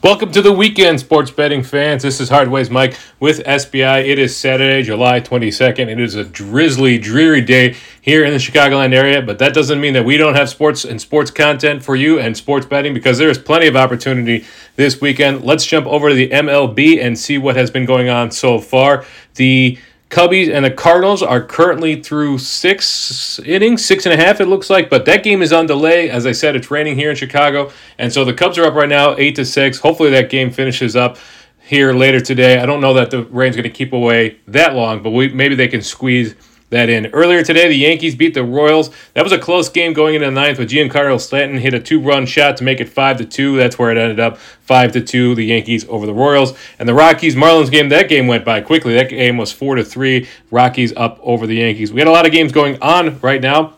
Welcome to the weekend, sports betting fans. This is Hardways Mike with SBI. It is Saturday, July 22nd. It is a drizzly, dreary day here in the Chicagoland area, but that doesn't mean that we don't have sports and sports content for you and sports betting because there is plenty of opportunity this weekend. Let's jump over to the MLB and see what has been going on so far. The Cubbies and the Cardinals are currently through six innings, six and a half, it looks like. But that game is on delay. As I said, it's raining here in Chicago. And so the Cubs are up right now, eight to six. Hopefully that game finishes up here later today. I don't know that the rain's going to keep away that long, but we, maybe they can squeeze that in. Earlier today, the Yankees beat the Royals. That was a close game going into the ninth, with Giancarlo Stanton hit a two-run shot to make it five to two. That's where it ended up, five to two. The Yankees over the Royals and the Rockies Marlins game. That game went by quickly. That game was four to three. Rockies up over the Yankees. We had a lot of games going on right now.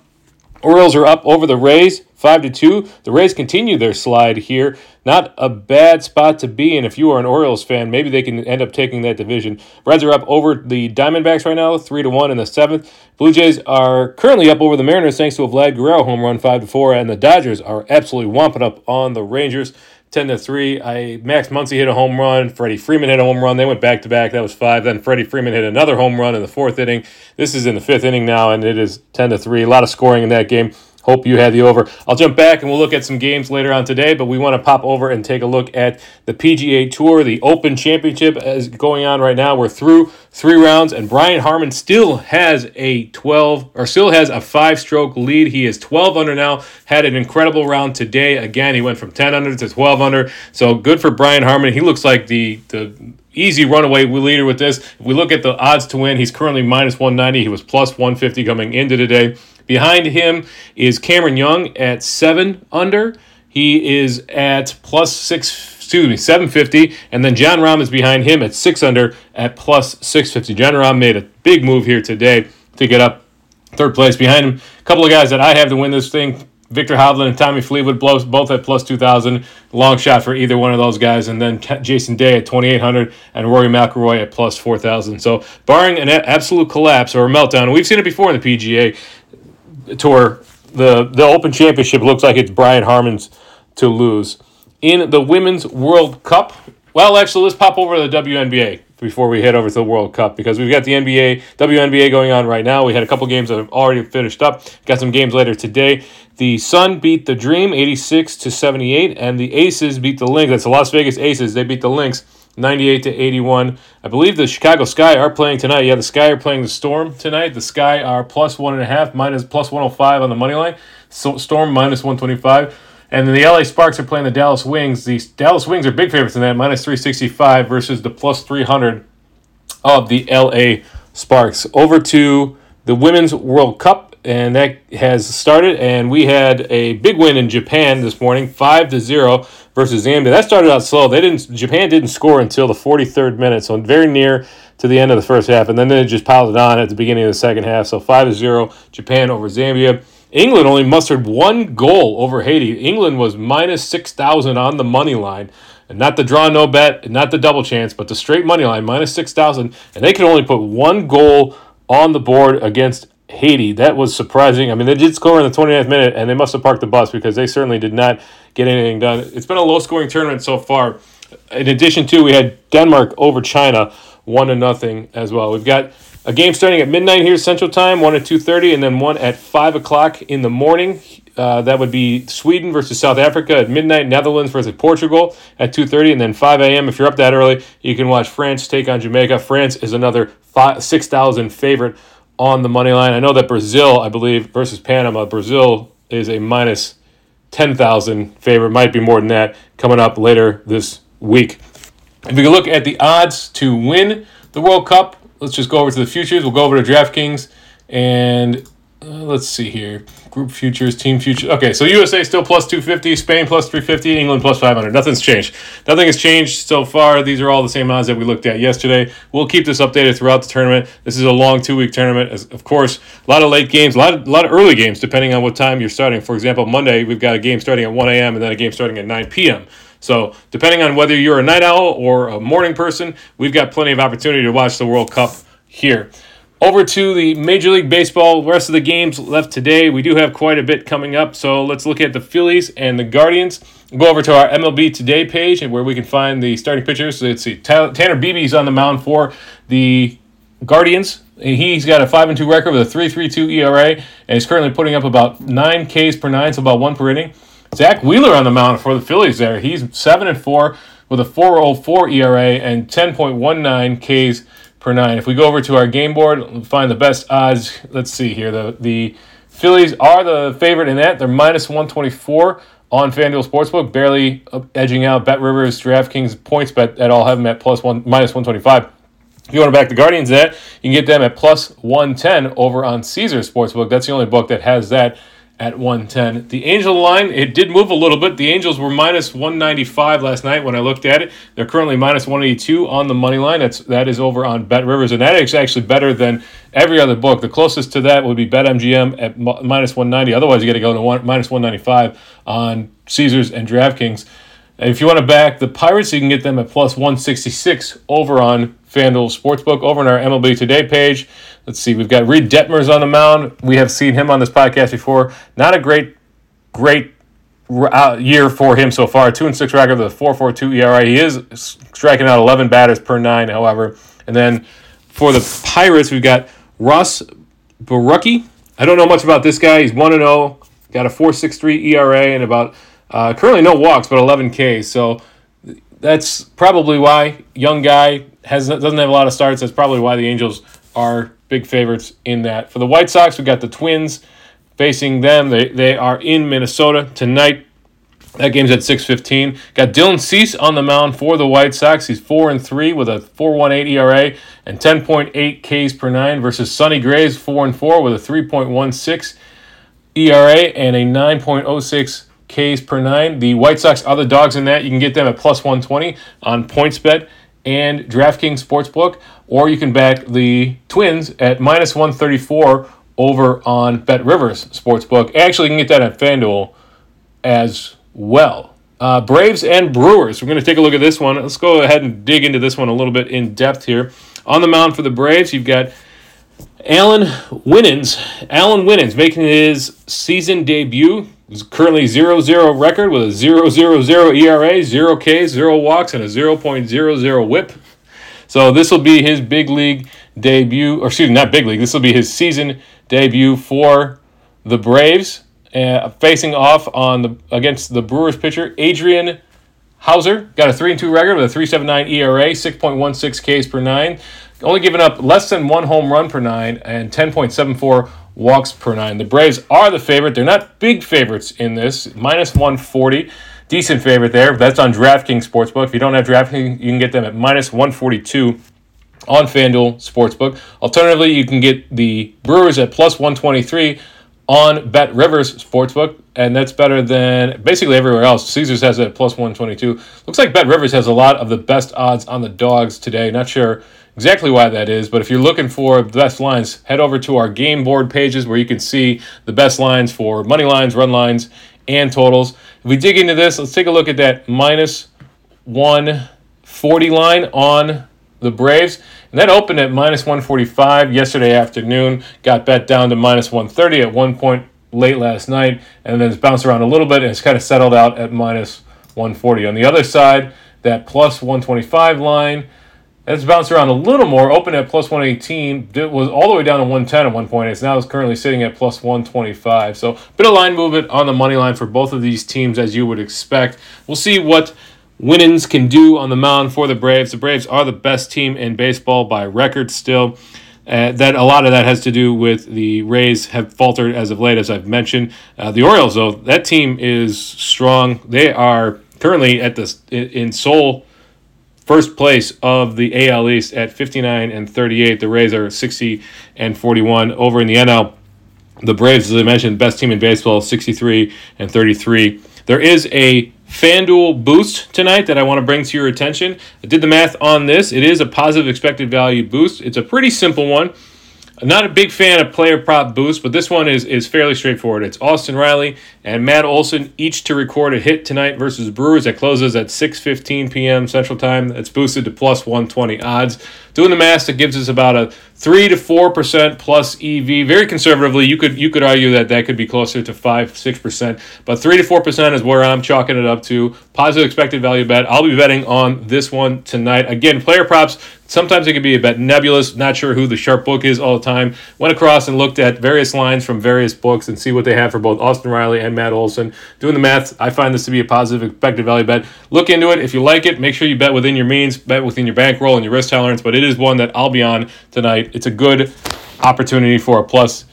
Orioles are up over the Rays, five to two. The Rays continue their slide here. Not a bad spot to be in if you are an Orioles fan. Maybe they can end up taking that division. Reds are up over the Diamondbacks right now, three to one in the seventh. Blue Jays are currently up over the Mariners thanks to a Vlad Guerrero home run, five to four, and the Dodgers are absolutely whomping up on the Rangers. 10 to 3. I Max Muncy hit a home run. Freddie Freeman hit a home run. They went back to back. That was five. Then Freddie Freeman hit another home run in the fourth inning. This is in the fifth inning now, and it is 10 to 3. A lot of scoring in that game. Hope you had the over. I'll jump back and we'll look at some games later on today, but we want to pop over and take a look at the PGA Tour. The Open Championship is going on right now. We're through three rounds, and Brian Harman still has a 12 or still has a five stroke lead. He is 12 under now. Had an incredible round today. Again, he went from 10 under to 12 under. So good for Brian Harman. He looks like the the easy runaway leader with this. If we look at the odds to win, he's currently minus 190. He was plus 150 coming into today. Behind him is Cameron Young at seven under. He is at plus six, excuse me, 750. And then Jon Rahm is behind him at six under at plus 650. Jon Rahm made a big move here today to get up third place. Behind him, a couple of guys that I have to win this thing. Viktor Hovland and Tommy Fleetwood both at plus 2,000. Long shot for either one of those guys. And then Jason Day at 2,800 and Rory McIlroy at plus 4,000. So, barring an absolute collapse or a meltdown, we've seen it before in the PGA, tour, the the Open Championship looks like it's Brian Harman's to lose. In the Women's World Cup, well, actually, let's pop over to the WNBA before we head over to the World Cup because we've got the NBA, WNBA going on right now. We had a couple games that have already finished up. Got some games later today. The Sun beat the Dream 86 to 78, and the Aces beat the Lynx. That's the Las Vegas Aces. They beat the Lynx 98 to 81. I believe the Chicago Sky are playing tonight. Yeah, the Sky are playing the Storm tonight. The Sky are plus one and a half, minus plus 105 on the money line. So Storm minus 125. And then the LA Sparks are playing the Dallas Wings. The Dallas Wings are big favorites in that, minus 365 versus the plus 300 of the LA Sparks. Over to the Women's World Cup and that has started. And we had a big win in Japan this morning, five to zero versus Zambia. That started out slow. They didn't. Japan didn't score until the forty third minute, so very near to the end of the first half, and then they just piled it on at the beginning of the second half. So five to zero, Japan over Zambia. England only mustered one goal over Haiti. England was minus six thousand on the money line. And not the draw no bet, not the double chance, but the straight money line, minus 6,000. And they could only put one goal on the board against Haiti. That was surprising. I mean, they did score in the 29th minute, and they must have parked the bus because they certainly did not get anything done. It's been a low scoring tournament so far. In addition to, we had Denmark over China, one to nothing as well. We've got a game starting at midnight here Central Time, one at two thirty, and then one at five o'clock in the morning. Uh, that would be Sweden versus South Africa at midnight, Netherlands versus Portugal at 2.30, and then 5 a.m. If you're up that early, you can watch France take on Jamaica. France is another 6,000 favorite on the money line. I know that Brazil, I believe, versus Panama, Brazil is a minus 10,000 favorite, might be more than that, coming up later this week. If we look at the odds to win the World Cup, let's just go over to the futures. We'll go over to DraftKings and uh, let's see here. Group futures, team futures. Okay, so USA still plus 250, Spain plus 350, England plus 500. Nothing's changed. Nothing has changed so far. These are all the same odds that we looked at yesterday. We'll keep this updated throughout the tournament. This is a long two week tournament. As, of course, a lot of late games, a lot of, a lot of early games, depending on what time you're starting. For example, Monday, we've got a game starting at 1 a.m. and then a game starting at 9 p.m. So, depending on whether you're a night owl or a morning person, we've got plenty of opportunity to watch the World Cup here. Over to the Major League Baseball, rest of the games left today. We do have quite a bit coming up, so let's look at the Phillies and the Guardians. Go over to our MLB Today page and where we can find the starting pitchers. Let's see, Tanner Bibee's on the mound for the Guardians. He's got a 5 and 2 record with a 3.32 ERA, and he's currently putting up about 9 Ks per 9, so about 1 per inning. Zack Wheeler on the mound for the Phillies there. He's 7 and 4 with a 4.04 ERA and 10.19 Ks per 9. If we go over to our game board find the best odds, let's see here. The the Phillies are the favorite in that. They're minus 124 on FanDuel Sportsbook, barely edging out Bet Rivers, DraftKings, points bet at all have them at plus one minus 125. If you want to back the Guardians that, you can get them at plus 110 over on Caesar Sportsbook. That's the only book that has that at 110. The Angel line, it did move a little bit. The Angels were minus 195 last night when I looked at it. They're currently minus 182 on the money line. That's that is over on Bet Rivers, and that is actually better than every other book. The closest to that would be BetMGM at minus 190. Otherwise, you got to go to one, minus 195 on Caesars and DraftKings. If you want to back the Pirates, you can get them at plus 166 over on FanDuel Sportsbook. Over on our MLB Today page, let's see, we've got Reid Detmers on the mound. We have seen him on this podcast before. Not a great, great uh, year for him so far. 2 and 6 record with a 4.42 ERA. He is striking out 11 batters per nine, however. And then for the Pirates, we've got Ross Borucki. I don't know much about this guy. He's 1 and 0, got a 4.63 ERA and about uh, currently no walks, but 11 K. So that's probably why young guy has doesn't have a lot of starts. That's probably why the Angels are big favorites in that. For the White Sox, we got the Twins facing them. They they are in Minnesota tonight. That game's at 6:15. Got Dylan Cease on the mound for the White Sox. He's 4 and 3 with a 4.18 ERA and 10.8 Ks per 9 versus Sonny Gray's 4 and 4 with a 3.16 ERA and a 9.06 Ks per nine. The White Sox are the dogs in that. You can get them at plus 120 on PointsBet and DraftKings Sportsbook, or you can back the Twins at minus 134 over on Bet Rivers Sportsbook. Actually, you can get that at FanDuel as well. Uh, Braves and Brewers. We're going to take a look at this one. Let's go ahead and dig into this one a little bit in depth here. On the mound for the Braves, you've got Allan Winans. Allan Winans making his season debut currently 0-0 record with a 0-0-0 ERA, 0 Ks, 0 walks, and a 0.00 whip. So this will be his big league debut, or excuse me, not big league. This will be his season debut for the Braves, uh, facing off on the against the Brewers pitcher Adrian Houser. Got a three and two record with a 3.79 ERA, 6.16 Ks per nine. Only giving up less than one home run per nine and 10.74 walks per nine. The Braves are the favorite. They're not big favorites in this, minus 140. Decent favorite there. That's on DraftKings Sportsbook. If you don't have DraftKings, you can get them at minus 142 on FanDuel Sportsbook. Alternatively, you can get the Brewers at plus 123 on Bet Rivers Sportsbook, and that's better than basically everywhere else. Caesars has it at plus 122. Looks like Bet Rivers has a lot of the best odds on the dogs today. Not sure exactly why that is, but if you're looking for the best lines, head over to our game board pages where you can see the best lines for money lines, run lines, and totals. If we dig into this, let's take a look at that minus 140 line on the Braves. And that opened at minus 145 yesterday afternoon, got bet down to minus 130 at one point late last night, and then it's bounced around a little bit and it's kind of settled out at minus 140. On the other side, that plus 125 line it's bounced around a little more, opened at plus 118, it was all the way down to 110 at one point. It's now it's currently sitting at plus 125. So, bit of line movement on the money line for both of these teams, as you would expect. We'll see what Winans can do on the mound for the Braves. The Braves are the best team in baseball by record still. Uh, that a lot of that has to do with the Rays have faltered as of late, as I've mentioned. Uh, the Orioles, though, that team is strong. They are currently at the in sole first place of the AL East at 59 and 38. The Rays are 60 and 41 over in the NL. The Braves, as I mentioned, best team in baseball, 63 and 33. There is a FanDuel boost tonight that I want to bring to your attention. I did the math on this. It is a positive expected value boost. It's a pretty simple one. I'm not a big fan of player prop boost, but this one is, is fairly straightforward. It's Austin Riley and Matt Olson each to record a hit tonight versus Brewers that closes at 6:15 p.m. Central Time. It's boosted to plus 120 odds. Doing the math, that gives us about a three to four percent plus EV. Very conservatively, you could you could argue that that could be closer to five six percent, but three to four percent is where I'm chalking it up to. Positive expected value bet. I'll be betting on this one tonight. Again, player props. Sometimes it can be a bit nebulous. Not sure who the sharp book is all the time. Went across and looked at various lines from various books and see what they have for both Austin Riley and Matt Olson. Doing the math, I find this to be a positive expected value bet. Look into it. If you like it, make sure you bet within your means, bet within your bankroll and your risk tolerance. But it is one that I'll be on tonight it's a good opportunity for a plus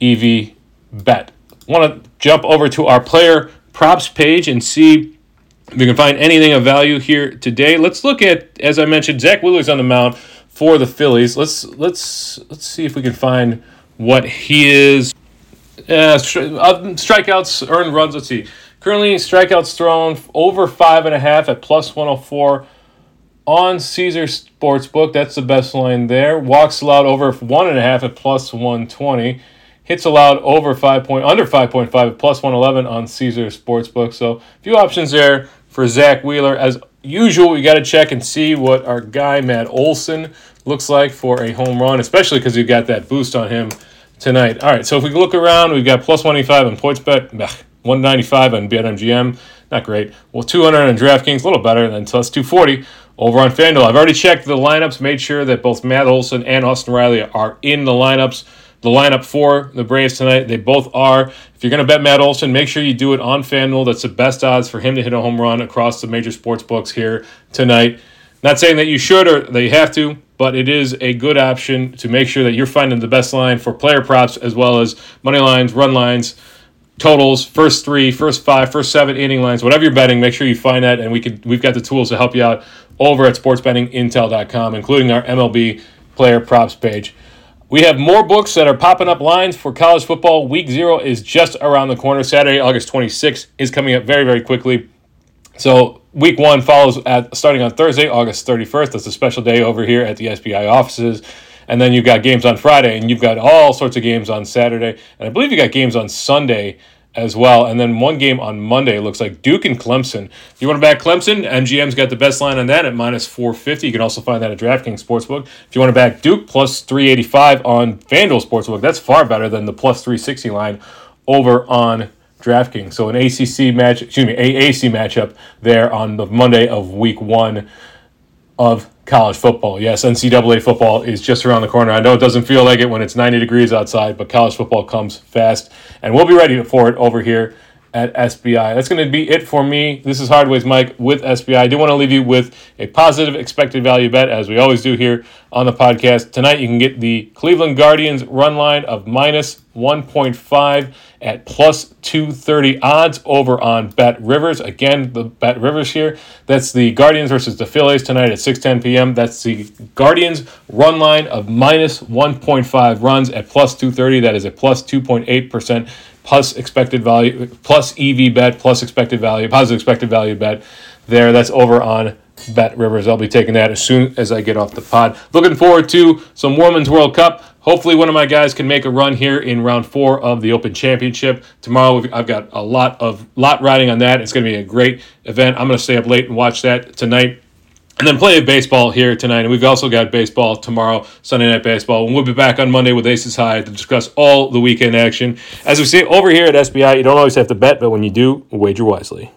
EV bet. Want to jump over to our player props page and see if we can find anything of value here today. Let's look at, as I mentioned, Zack Wheeler's on the mound for the Phillies. Let's let's let's see if we can find what he is. Uh, strikeouts, earned runs. Let's see. Currently, strikeouts thrown over five and a half at plus 104 on Caesar Sportsbook. That's the best line there. Walks allowed over one and a half at plus 120. Hits allowed over five point under 5.5 at plus 111 on Caesar Sportsbook. So a few options there for Zack Wheeler. As usual, we got to check and see what our guy Matt Olson looks like for a home run, especially because you got that boost on him tonight. All right, so if we look around, we've got plus 185 on PointsBet, 195 on BetMGM. Not great. Well, 200 on DraftKings, a little better than plus 240 over on FanDuel. I've already checked the lineups, made sure that both Matt Olson and Austin Riley are in the lineups. The lineup for the Braves tonight, they both are. If you're going to bet Matt Olson, make sure you do it on FanDuel. That's the best odds for him to hit a home run across the major sports books here tonight. Not saying that you should or that you have to, but it is a good option to make sure that you're finding the best line for player props as well as money lines, run lines, totals, first three, first five, first seven inning lines, whatever you're betting, make sure you find that, and we can we've got the tools to help you out over at sportsbettingintel.com, including our MLB player props page. We have more books that are popping up lines for college football. Week zero is just around the corner. Saturday, August 26th is coming up very, very quickly. So week one follows at starting on Thursday, August 31st. That's a special day over here at the SBI offices. And then you've got games on Friday, and you've got all sorts of games on Saturday. And I believe you got games on Sunday as well. And then one game on Monday looks like Duke and Clemson. If you want to back Clemson, MGM's got the best line on that at minus 450. You can also find that at DraftKings Sportsbook. If you want to back Duke, plus 385 on FanDuel Sportsbook. That's far better than the plus 360 line over on DraftKings. So an ACC match, excuse me, AAC matchup there on the Monday of week one of college football. Yes, NCAA football is just around the corner. I know it doesn't feel like it when it's 90 degrees outside, but college football comes fast, and we'll be ready for it over here at SBI. That's going to be it for me. This is Hardways Mike with SBI. I do want to leave you with a positive expected value bet, as we always do here on the podcast. Tonight, you can get the Cleveland Guardians run line of minus 1.5 at plus 230 odds over on Bet Rivers. Again, the Bet Rivers here. That's the Guardians versus the Phillies tonight at 6:10 p.m. That's the Guardians run line of minus 1.5 runs at plus 230. That is a plus 2.8 percent plus expected value, plus EV bet, plus expected value, positive expected value bet there. That's over on Bet Rivers. I'll be taking that as soon as I get off the pod. Looking forward to some Women's World Cup. Hopefully, one of my guys can make a run here in round four of the Open Championship tomorrow. I've got a lot of lot riding on that. It's going to be a great event. I'm going to stay up late and watch that tonight. And then play baseball here tonight. And we've also got baseball tomorrow, Sunday Night Baseball. And we'll be back on Monday with Aces High to discuss all the weekend action. As we say over here at SBI, you don't always have to bet, but when you do, wager wisely.